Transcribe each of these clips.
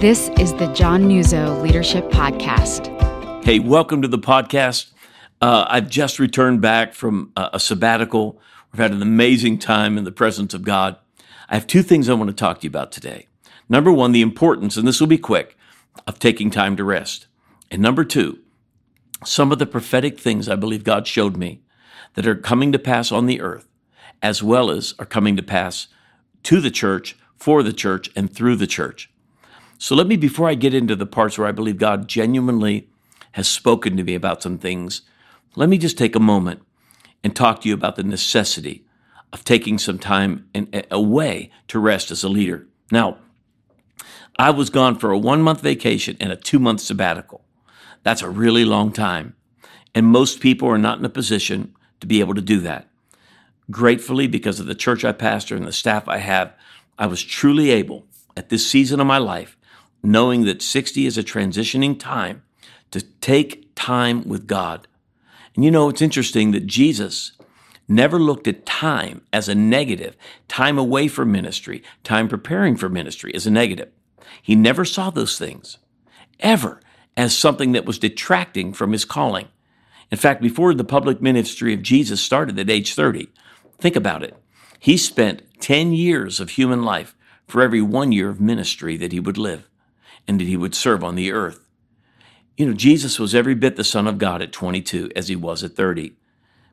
This is the John Nuzzo Leadership Podcast. Hey, welcome to the podcast. Uh, I've just returned back from a, a sabbatical. We've had an amazing time in the presence of God. I have two things I want to talk to you about today. Number one, the importance, and this will be quick, of taking time to rest. And number two, some of the prophetic things I believe God showed me that are coming to pass on the earth, as well as are coming to pass to the church, for the church, and through the church. So let me, before I get into the parts where I believe God genuinely has spoken to me about some things, let me just take a moment and talk to you about the necessity of taking some time and, away to rest as a leader. Now, I was gone for a one month vacation and a two month sabbatical. That's a really long time. And most people are not in a position to be able to do that. Gratefully, because of the church I pastor and the staff I have, I was truly able at this season of my life knowing that 60 is a transitioning time to take time with God. And you know, it's interesting that Jesus never looked at time as a negative, time away from ministry, time preparing for ministry as a negative. He never saw those things ever as something that was detracting from his calling. In fact, before the public ministry of Jesus started at age 30, think about it. He spent 10 years of human life for every one year of ministry that he would live and that he would serve on the earth. You know, Jesus was every bit the Son of God at 22 as he was at 30.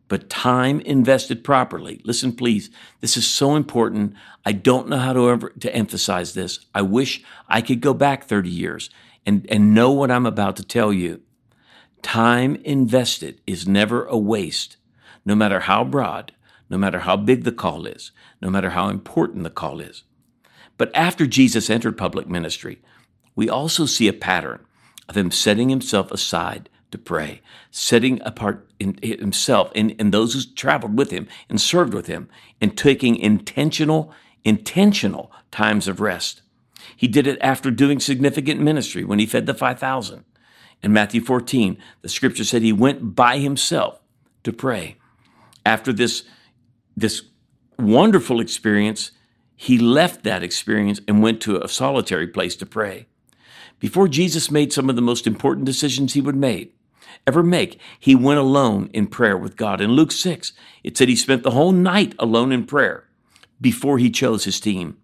But time invested properly, listen please, this is so important. I don't know how to, ever, to emphasize this. I wish I could go back 30 years and, and know what I'm about to tell you. Time invested is never a waste, no matter how broad, no matter how big the call is, no matter how important the call is. But after Jesus entered public ministry, we also see a pattern of him setting himself aside to pray, setting apart himself and, and those who traveled with him and served with him, and taking intentional, intentional times of rest. He did it after doing significant ministry when he fed the 5,000. In Matthew 14, the scripture said he went by himself to pray. After this, this wonderful experience, he left that experience and went to a solitary place to pray. Before Jesus made some of the most important decisions he would make, ever make, he went alone in prayer with God. In Luke 6, it said he spent the whole night alone in prayer before he chose his team.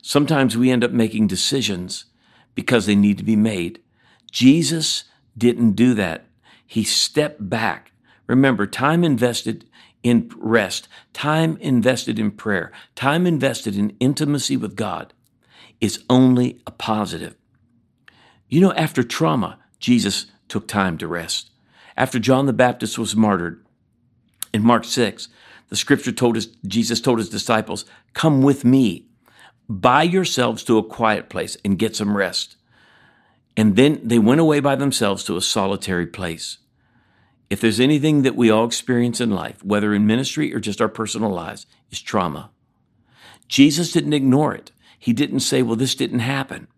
Sometimes we end up making decisions because they need to be made. Jesus didn't do that. He stepped back. Remember, time invested in rest, time invested in prayer, time invested in intimacy with God is only a positive. You know, after trauma, Jesus took time to rest. After John the Baptist was martyred, in Mark 6, the scripture told us, Jesus told his disciples, Come with me, by yourselves to a quiet place and get some rest. And then they went away by themselves to a solitary place. If there's anything that we all experience in life, whether in ministry or just our personal lives, is trauma. Jesus didn't ignore it. He didn't say, well, this didn't happen.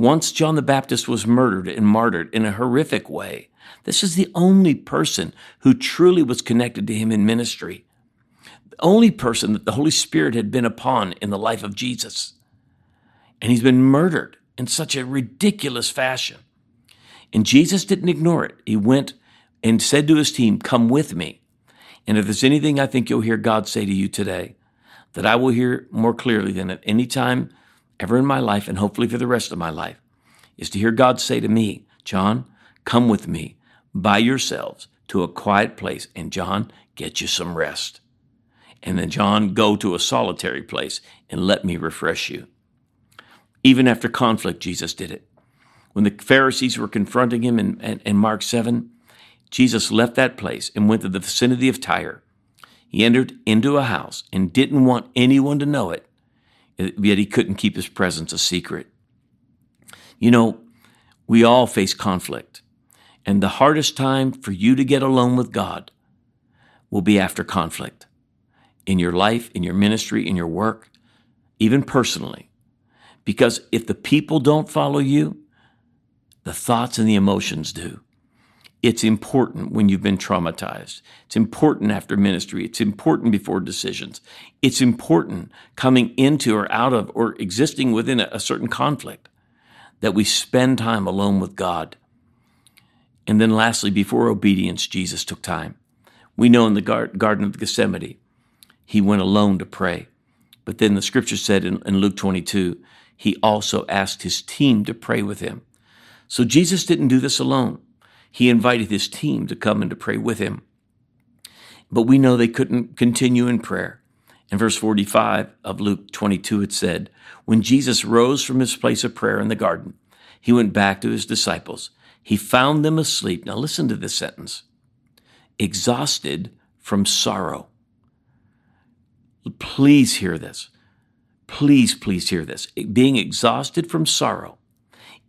Once John the Baptist was murdered and martyred in a horrific way. This is the only person who truly was connected to him in ministry. The only person that the Holy Spirit had been upon in the life of Jesus. And he's been murdered in such a ridiculous fashion. And Jesus didn't ignore it. He went and said to his team, Come with me. And if there's anything I think you'll hear God say to you today, that I will hear more clearly than at any time ever in my life, and hopefully for the rest of my life, is to hear God say to me, John, come with me by yourselves to a quiet place, and John, get you some rest. And then, John, go to a solitary place and let me refresh you. Even after conflict, Jesus did it. When the Pharisees were confronting him in, in, in Mark 7, Jesus left that place and went to the vicinity of Tyre. He entered into a house and didn't want anyone to know it yet he couldn't keep his presence a secret. You know, we all face conflict, and the hardest time for you to get alone with God will be after conflict in your life, in your ministry, in your work, even personally. Because if the people don't follow you, the thoughts and the emotions do. It's important when you've been traumatized. It's important after ministry. It's important before decisions. It's important coming into or out of or existing within a, certain conflict. that we spend time alone with God. And then, lastly, before obedience, Jesus took time. We know in the Garden of Gethsemane, he went alone to pray. But then the scripture said in, in Luke 22, he also asked his team to pray with him. So Jesus didn't do this alone. He invited his team to come and to pray with him. But we know they couldn't continue in prayer. In verse 45 of Luke 22, it said, When Jesus rose from his place of prayer in the garden, he went back to his disciples. He found them asleep. Now listen to this sentence exhausted from sorrow. Please hear this. Please, please hear this. Being exhausted from sorrow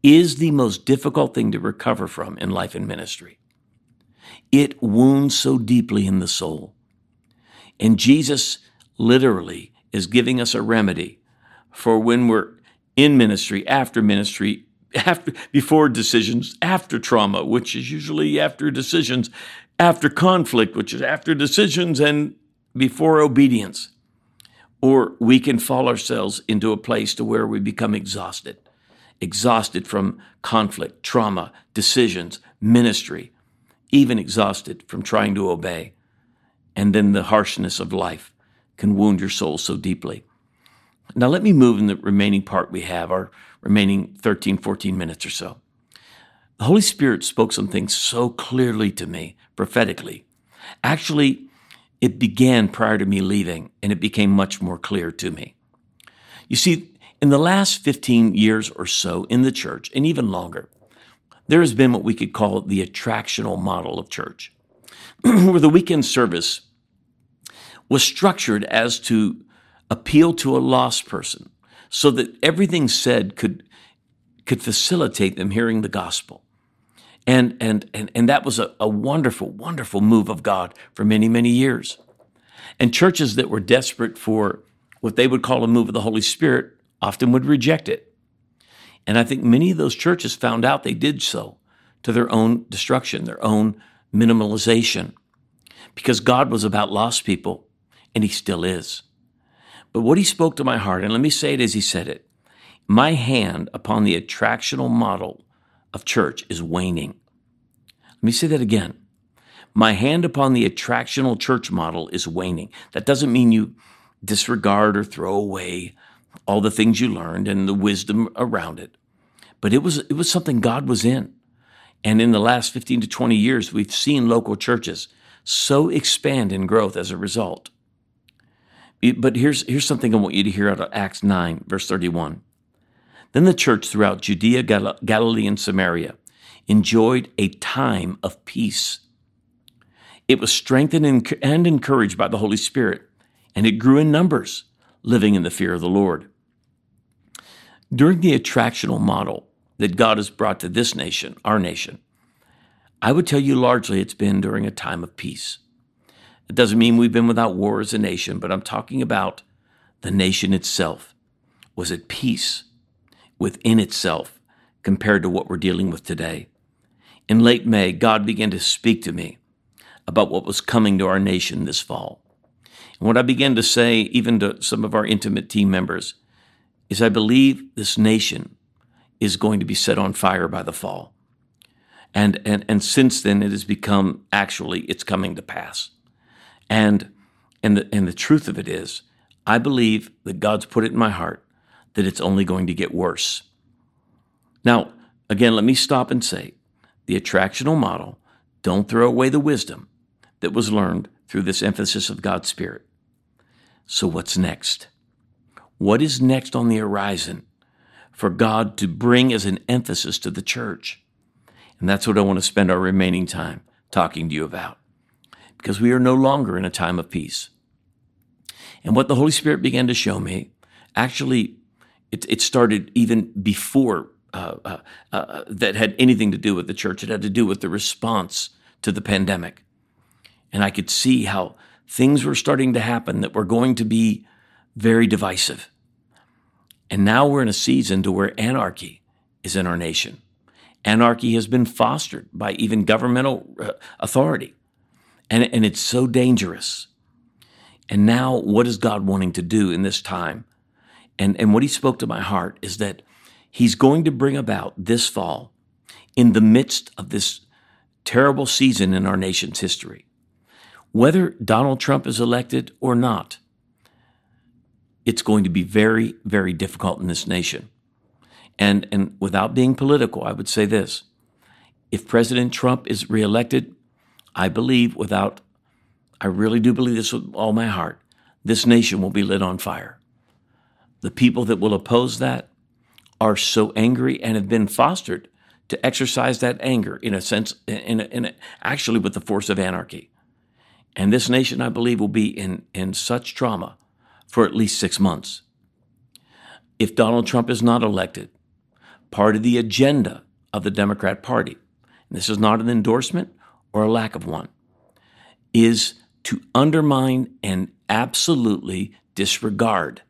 is the most difficult thing to recover from in life and ministry. It wounds so deeply in the soul. And Jesus literally is giving us a remedy for when we're in ministry, after ministry, after before decisions, after trauma, which is usually after decisions, after conflict, which is after decisions, and before obedience. Or we can fall ourselves into a place to where we become exhausted, exhausted from conflict, trauma, decisions, ministry, even exhausted from trying to obey. And then the harshness of life can wound your soul so deeply. Now, let me move in the remaining part we have, our remaining 13, 14 minutes or so. The Holy Spirit spoke some things so clearly to me, prophetically. Actually, it began prior to me leaving, and it became much more clear to me. You see, in the last 15 years or so in the church, and even longer, there has been what we could call the attractional model of church, where the weekend service was structured as to appeal to a lost person so that everything said could, could facilitate them hearing the gospel. And, and, and, and that was a, a wonderful, wonderful move of God for many, many years. And churches that were desperate for what they would call a move of the Holy Spirit often would reject it. And I think many of those churches found out they did so to their own destruction, their own minimalization, because God was about lost people, and He still is. But what He spoke to my heart, and let me say it as He said it my hand upon the attractional model of church is waning. Let me say that again. My hand upon the attractional church model is waning. That doesn't mean you disregard or throw away all the things you learned and the wisdom around it. But it was it was something God was in. And in the last 15 to 20 years, we've seen local churches so expand in growth as a result. But here's, here's something I want you to hear out of Acts 9, verse 31. Then the church throughout Judea, Gal- Galilee, and Samaria enjoyed a time of peace. It was strengthened and encouraged by the Holy Spirit, and it grew in numbers living in the fear of the Lord. During the attractional model that God has brought to this nation, our nation, I would tell you largely it's been during a time of peace. It doesn't mean we've been without war as a nation, but I'm talking about the nation itself was at peace within itself compared to what we're dealing with today. In late May, God began to speak to me about what was coming to our nation this fall. And what I began to say, even to some of our intimate team members, is I believe this nation is going to be set on fire by the fall. And, and, and since then, it has become actually, it's coming to pass. And, and, the, and the truth of it is, I believe that God's put it in my heart that it's only going to get worse. Now, again, let me stop and say the attractional model, don't throw away the wisdom that was learned through this emphasis of God's Spirit. So, what's next? What is next on the horizon for God to bring as an emphasis to the church? And that's what I want to spend our remaining time talking to you about. Because we are no longer in a time of peace. And what the Holy Spirit began to show me, actually, it, it started even before uh, uh, uh, that had anything to do with the church. It had to do with the response to the pandemic. And I could see how things were starting to happen that were going to be very divisive. And now we're in a season to where anarchy is in our nation. Anarchy has been fostered by even governmental uh, authority. And, and it's so dangerous. And now, what is God wanting to do in this time? And, and what He spoke to my heart is that He's going to bring about this fall in the midst of this terrible season in our nation's history. Whether Donald Trump is elected or not, it's going to be very, very difficult in this nation. And, and without being political, I would say this if President Trump is reelected, I believe, without, I really do believe this with all my heart, this nation will be lit on fire. The people that will oppose that are so angry and have been fostered to exercise that anger in a sense, in, a, in a, actually with the force of anarchy. And this nation, I believe, will be in, in such trauma for at least six months. If Donald Trump is not elected, part of the agenda of the Democrat Party, and this is not an endorsement or a lack of one, is to undermine and absolutely disregard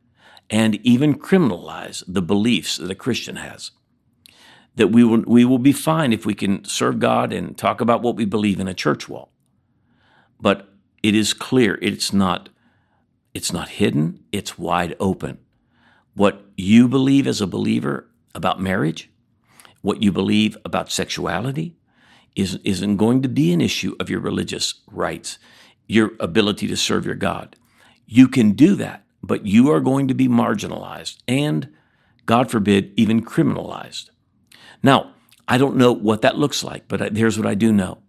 and even criminalize the beliefs that a Christian has. That we will, we will be fine if we can serve God and talk about what we believe in a church wall. But it is clear it's not, it's not hidden, it's wide open. What you believe as a believer about marriage, what you believe about sexuality, is, isn't going to be an issue of your religious rights, your ability to serve your God. You can do that, but you are going to be marginalized and, God forbid, even criminalized. Now, I don't know what that looks like, but here's what I do know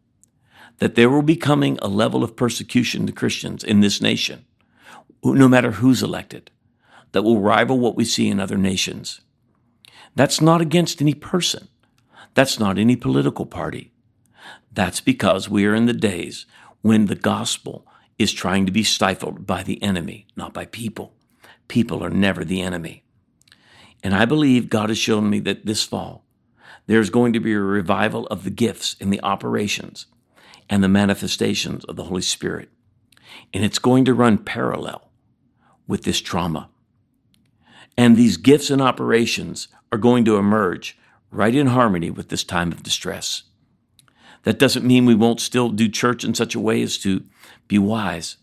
that there will be coming a level of persecution to Christians in this nation, no matter who's elected, that will rival what we see in other nations. That's not against any person. That's not any political party. That's because we are in the days when the gospel is trying to be stifled by the enemy, not by people. People are never the enemy. And I believe God has shown me that this fall, there's going to be a revival of the gifts and the operations and the manifestations of the Holy Spirit. And it's going to run parallel with this trauma. And these gifts and operations are going to emerge right in harmony with this time of distress. That doesn't mean we won't still do church in such a way as to be wise.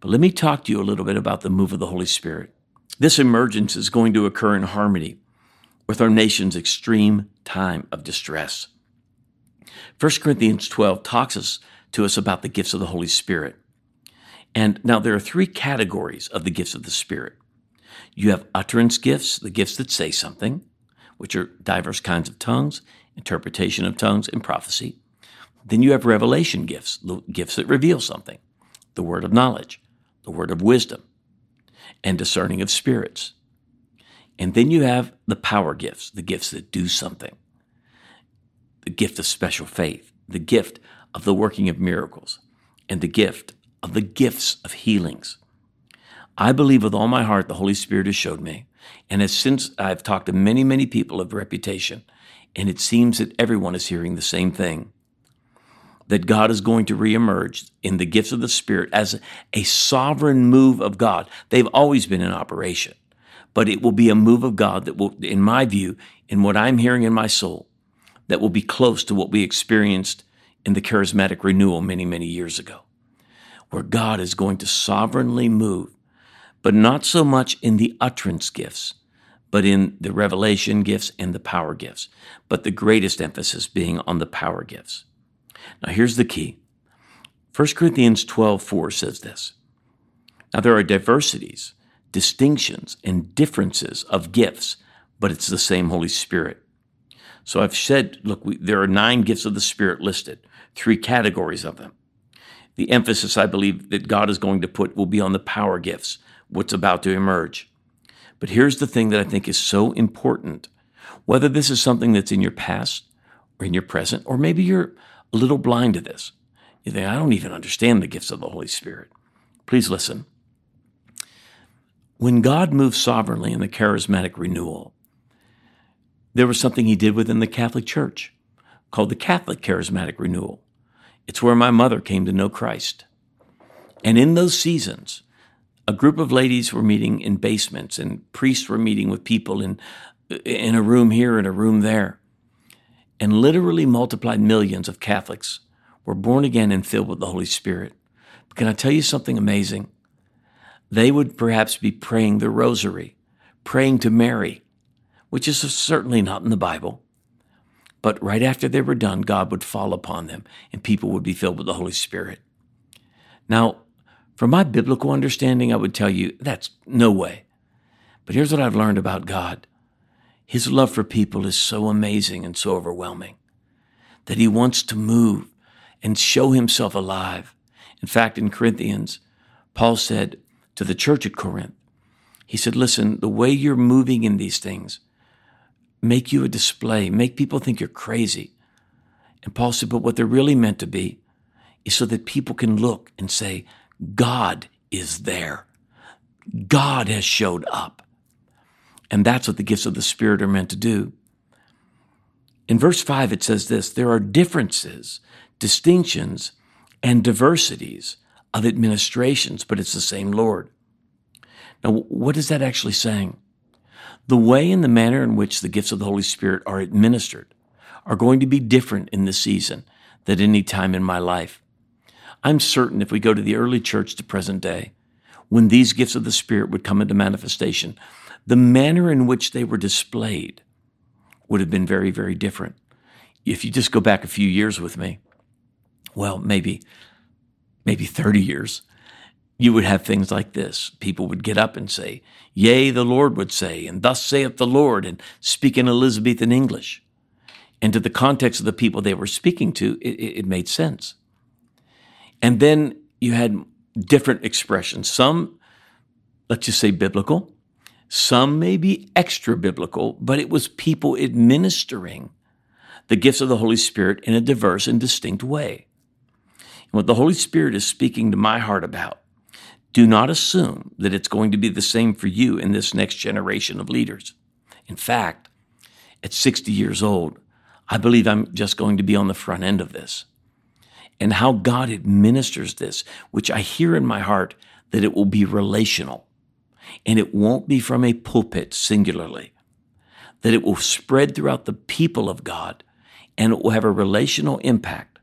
But let me talk to you a little bit about the move of the Holy Spirit. This emergence is going to occur in harmony with our nation's extreme time of distress. 1 Corinthians 12 talks us, to us about the gifts of the Holy Spirit. And now there are three categories of the gifts of the Spirit. You have utterance gifts, the gifts that say something, which are diverse kinds of tongues, interpretation of tongues, and prophecy. Then you have revelation gifts, the gifts that reveal something, the word of knowledge, the word of wisdom, and discerning of spirits. And then you have the power gifts, the gifts that do something, the gift of special faith, the gift of the working of miracles, and the gift of the gifts of healings. I believe with all my heart the Holy Spirit has showed me. And as since I've talked to many, many people of reputation, and it seems that everyone is hearing the same thing that God is going to reemerge in the gifts of the Spirit as a sovereign move of God. They've always been in operation, but it will be a move of God that will, in my view, in what I'm hearing in my soul, that will be close to what we experienced in the charismatic renewal many, many years ago, where God is going to sovereignly move, but not so much in the utterance gifts, but in the revelation gifts and the power gifts, but the greatest emphasis being on the power gifts. Now, here's the key 1 Corinthians 12 4 says this. Now, there are diversities, distinctions, and differences of gifts, but it's the same Holy Spirit. So I've said, look, we, there are nine gifts of the Spirit listed, three categories of them. The emphasis I believe that God is going to put will be on the power gifts, what's about to emerge. But here's the thing that I think is so important. Whether this is something that's in your past or in your present, or maybe you're a little blind to this. You think, I don't even understand the gifts of the Holy Spirit. Please listen. When God moves sovereignly in the charismatic renewal, there was something he did within the Catholic Church called the Catholic Charismatic Renewal. It's where my mother came to know Christ. And in those seasons, a group of ladies were meeting in basements, and priests were meeting with people in, in a room here and a room there and literally multiplied millions of Catholics were born again and filled with the Holy Spirit. But can I tell you something amazing? They would perhaps be praying the rosary, praying to Mary, which is certainly not in the Bible. But right after they were done, God would fall upon them and people would be filled with the Holy Spirit. Now, from my biblical understanding, I would tell you that's no way. But here's what I've learned about God His love for people is so amazing and so overwhelming that He wants to move and show Himself alive. In fact, in Corinthians, Paul said to the church at Corinth, he said, Listen, the way you're moving in these things make you a display, make people think you're crazy. And Paul said, But what they're really meant to be is so that people can look and say, God is there. God has showed up. And that's what the gifts of the Spirit are meant to do. In verse 5, it says this there are differences, distinctions, and diversities of administrations, but it's the same Lord. Now, what is that actually saying? The way and the manner in which the gifts of the Holy Spirit are administered are going to be different in this season than any time in my life. I'm certain if we go to the early church to present day, when these gifts of the Spirit would come into manifestation, the manner in which they were displayed would have been very, very different. If you just go back a few years with me, well, maybe, maybe 30 years, you would have things like this. People would get up and say, Yea, the Lord would say, and thus saith the Lord, and speak in Elizabethan English. And to the context of the people they were speaking to, it, it made sense. And then you had different expressions. Some, let's just say biblical, some may be extra biblical, but it was people administering the gifts of the Holy Spirit in a diverse and distinct way. And what the Holy Spirit is speaking to my heart about do not assume that it's going to be the same for you in this next generation of leaders. In fact, at 60 years old, I believe I'm just going to be on the front end of this. And how God administers this, which I hear in my heart that it will be relational and it won't be from a pulpit singularly, that it will spread throughout the people of God and it will have a relational impact.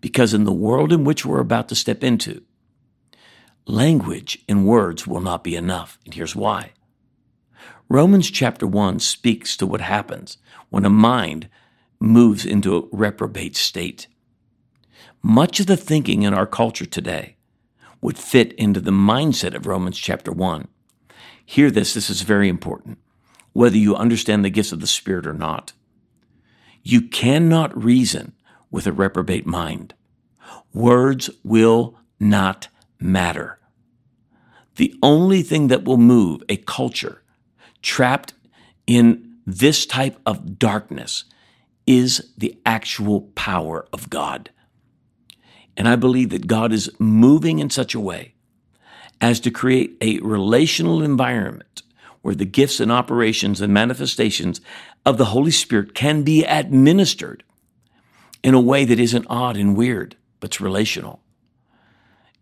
Because in the world in which we're about to step into, Language and words will not be enough, and here's why. Romans chapter 1 speaks to what happens when a mind moves into a reprobate state. Much of the thinking in our culture today would fit into the mindset of Romans chapter 1. Hear this, this is very important, whether you understand the gifts of the Spirit or not. You cannot reason with a reprobate mind. Words will not matter. The only thing that will move a culture trapped in this type of darkness is the actual power of God. And I believe that God is moving in such a way as to create a relational environment where the gifts and operations and manifestations of the Holy Spirit can be administered in a way that isn't odd and weird, but's relational.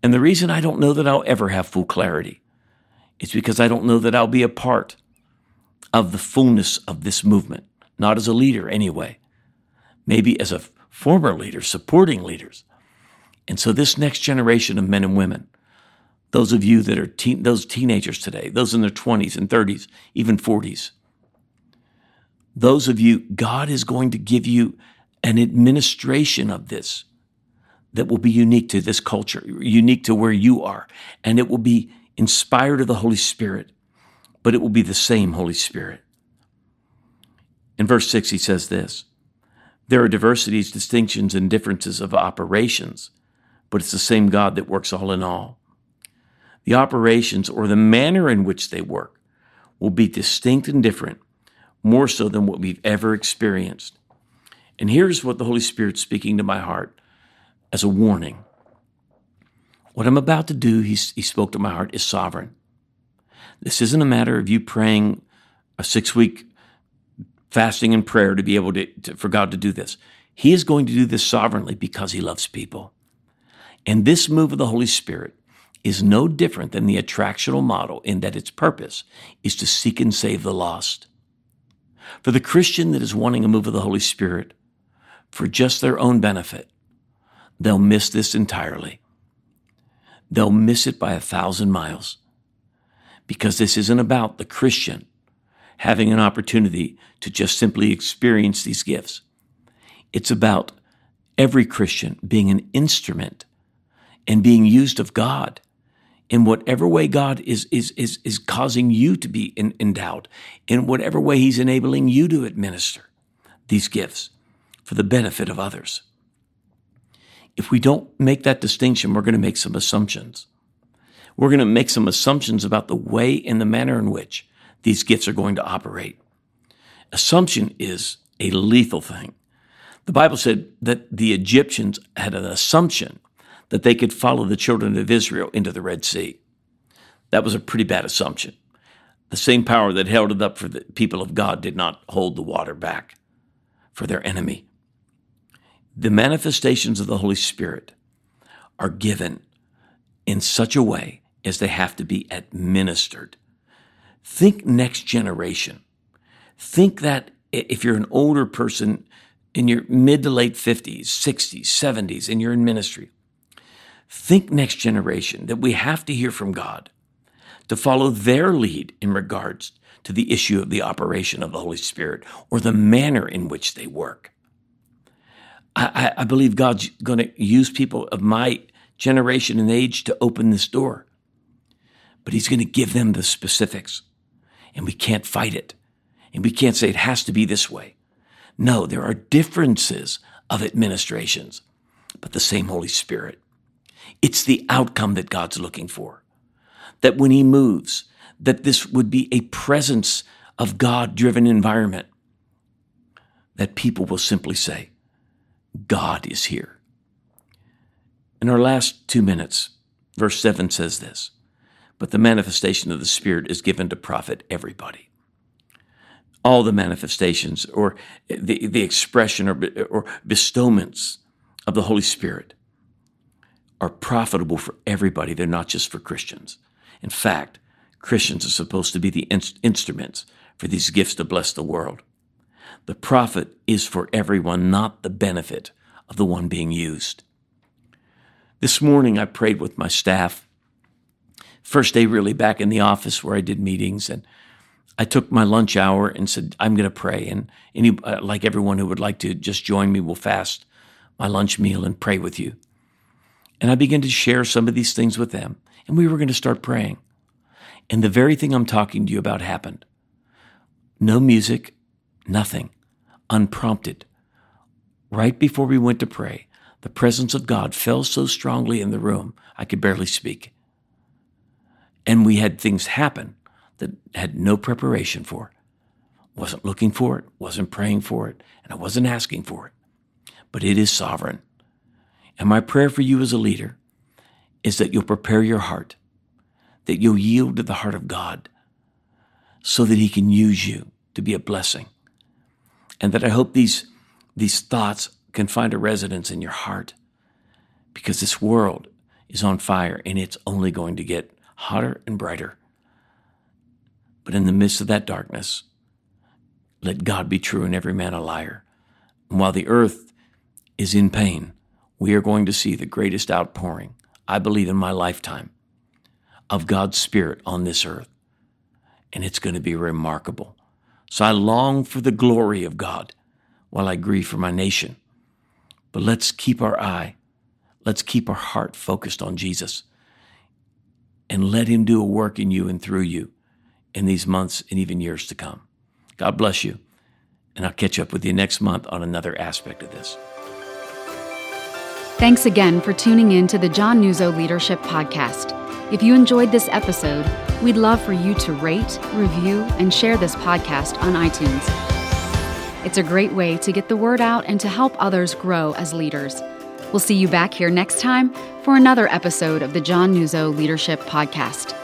And the reason I don't know that I'll ever have full clarity is because I don't know that I'll be a part of the fullness of this movement, not as a leader anyway, maybe as a former leader, supporting leaders. And so this next generation of men and women, those of you that are teen, those teenagers today, those in their 20s and 30s, even 40s, those of you, God is going to give you an administration of this that will be unique to this culture, unique to where you are. And it will be inspired of the Holy Spirit, but it will be the same Holy Spirit. In verse 6, he says this There are diversities, distinctions, and differences of operations, but it's the same God that works all in all. The operations or the manner in which they work will be distinct and different, more so than what we've ever experienced. And here's what the Holy Spirit's speaking to my heart as a warning. What I'm about to do, he, he spoke to my heart, is sovereign. This isn't a matter of you praying a six week fasting and prayer to be able to, to, for God to do this. He is going to do this sovereignly because he loves people. And this move of the Holy Spirit is no different than the attractional model in that its purpose is to seek and save the lost. For the Christian that is wanting a move of the Holy Spirit for just their own benefit, they'll miss this entirely. They'll miss it by a thousand miles because this isn't about the Christian having an opportunity to just simply experience these gifts. It's about every Christian being an instrument and being used of God in whatever way God is, is, is, is causing you to be in, endowed, in whatever way He's enabling you to administer these gifts for the benefit of others. If we don't make that distinction, we're going to make some assumptions. We're going to make some assumptions about the way and the manner in which these gifts are going to operate. Assumption is a lethal thing. The Bible said that the Egyptians had an assumption that they could follow the children of Israel into the Red Sea. That was a pretty bad assumption. The same power that held it up for the people of God did not hold the water back for their enemy. The manifestations of the Holy Spirit are given in such a way as they have to be administered. Think next generation. Think that if you're an older person in your mid to late 50s, 60s, 70s, and you're in ministry, Think next generation that we have to hear from God to follow their lead in regards to the issue of the operation of the Holy Spirit or the manner in which they work. I, I believe God's going to use people of my generation and age to open this door, but He's going to give them the specifics, and we can't fight it. And we can't say it has to be this way. No, there are differences of administrations, but the same Holy Spirit. It's the outcome that God's looking for. That when He moves, that this would be a presence of God driven environment. That people will simply say, God is here. In our last two minutes, verse 7 says this But the manifestation of the Spirit is given to profit everybody. All the manifestations or the, the expression or, or bestowments of the Holy Spirit are profitable for everybody. They're not just for Christians. In fact, Christians are supposed to be the in- instruments for these gifts to bless the world. The profit is for everyone, not the benefit of the one being used. This morning, I prayed with my staff. First day, really, back in the office where I did meetings, and I took my lunch hour and said, I'm going to pray. And any, uh, like everyone who would like to just join me, will fast my lunch meal and pray with you. And I began to share some of these things with them. And we were going to start praying. And the very thing I'm talking to you about happened. No music, nothing, unprompted. Right before we went to pray, the presence of God fell so strongly in the room, I could barely speak. And we had things happen that had no preparation for. Wasn't looking for it, wasn't praying for it, and I wasn't asking for it. But it is sovereign. And my prayer for you as a leader is that you'll prepare your heart, that you'll yield to the heart of God so that He can use you to be a blessing. And that I hope these, these thoughts can find a residence in your heart because this world is on fire and it's only going to get hotter and brighter. But in the midst of that darkness, let God be true and every man a liar. And while the earth is in pain, we are going to see the greatest outpouring, I believe, in my lifetime of God's Spirit on this earth. And it's going to be remarkable. So I long for the glory of God while I grieve for my nation. But let's keep our eye, let's keep our heart focused on Jesus and let Him do a work in you and through you in these months and even years to come. God bless you. And I'll catch up with you next month on another aspect of this. Thanks again for tuning in to the John Nuzzo Leadership Podcast. If you enjoyed this episode, we'd love for you to rate, review, and share this podcast on iTunes. It's a great way to get the word out and to help others grow as leaders. We'll see you back here next time for another episode of the John Nuzzo Leadership Podcast.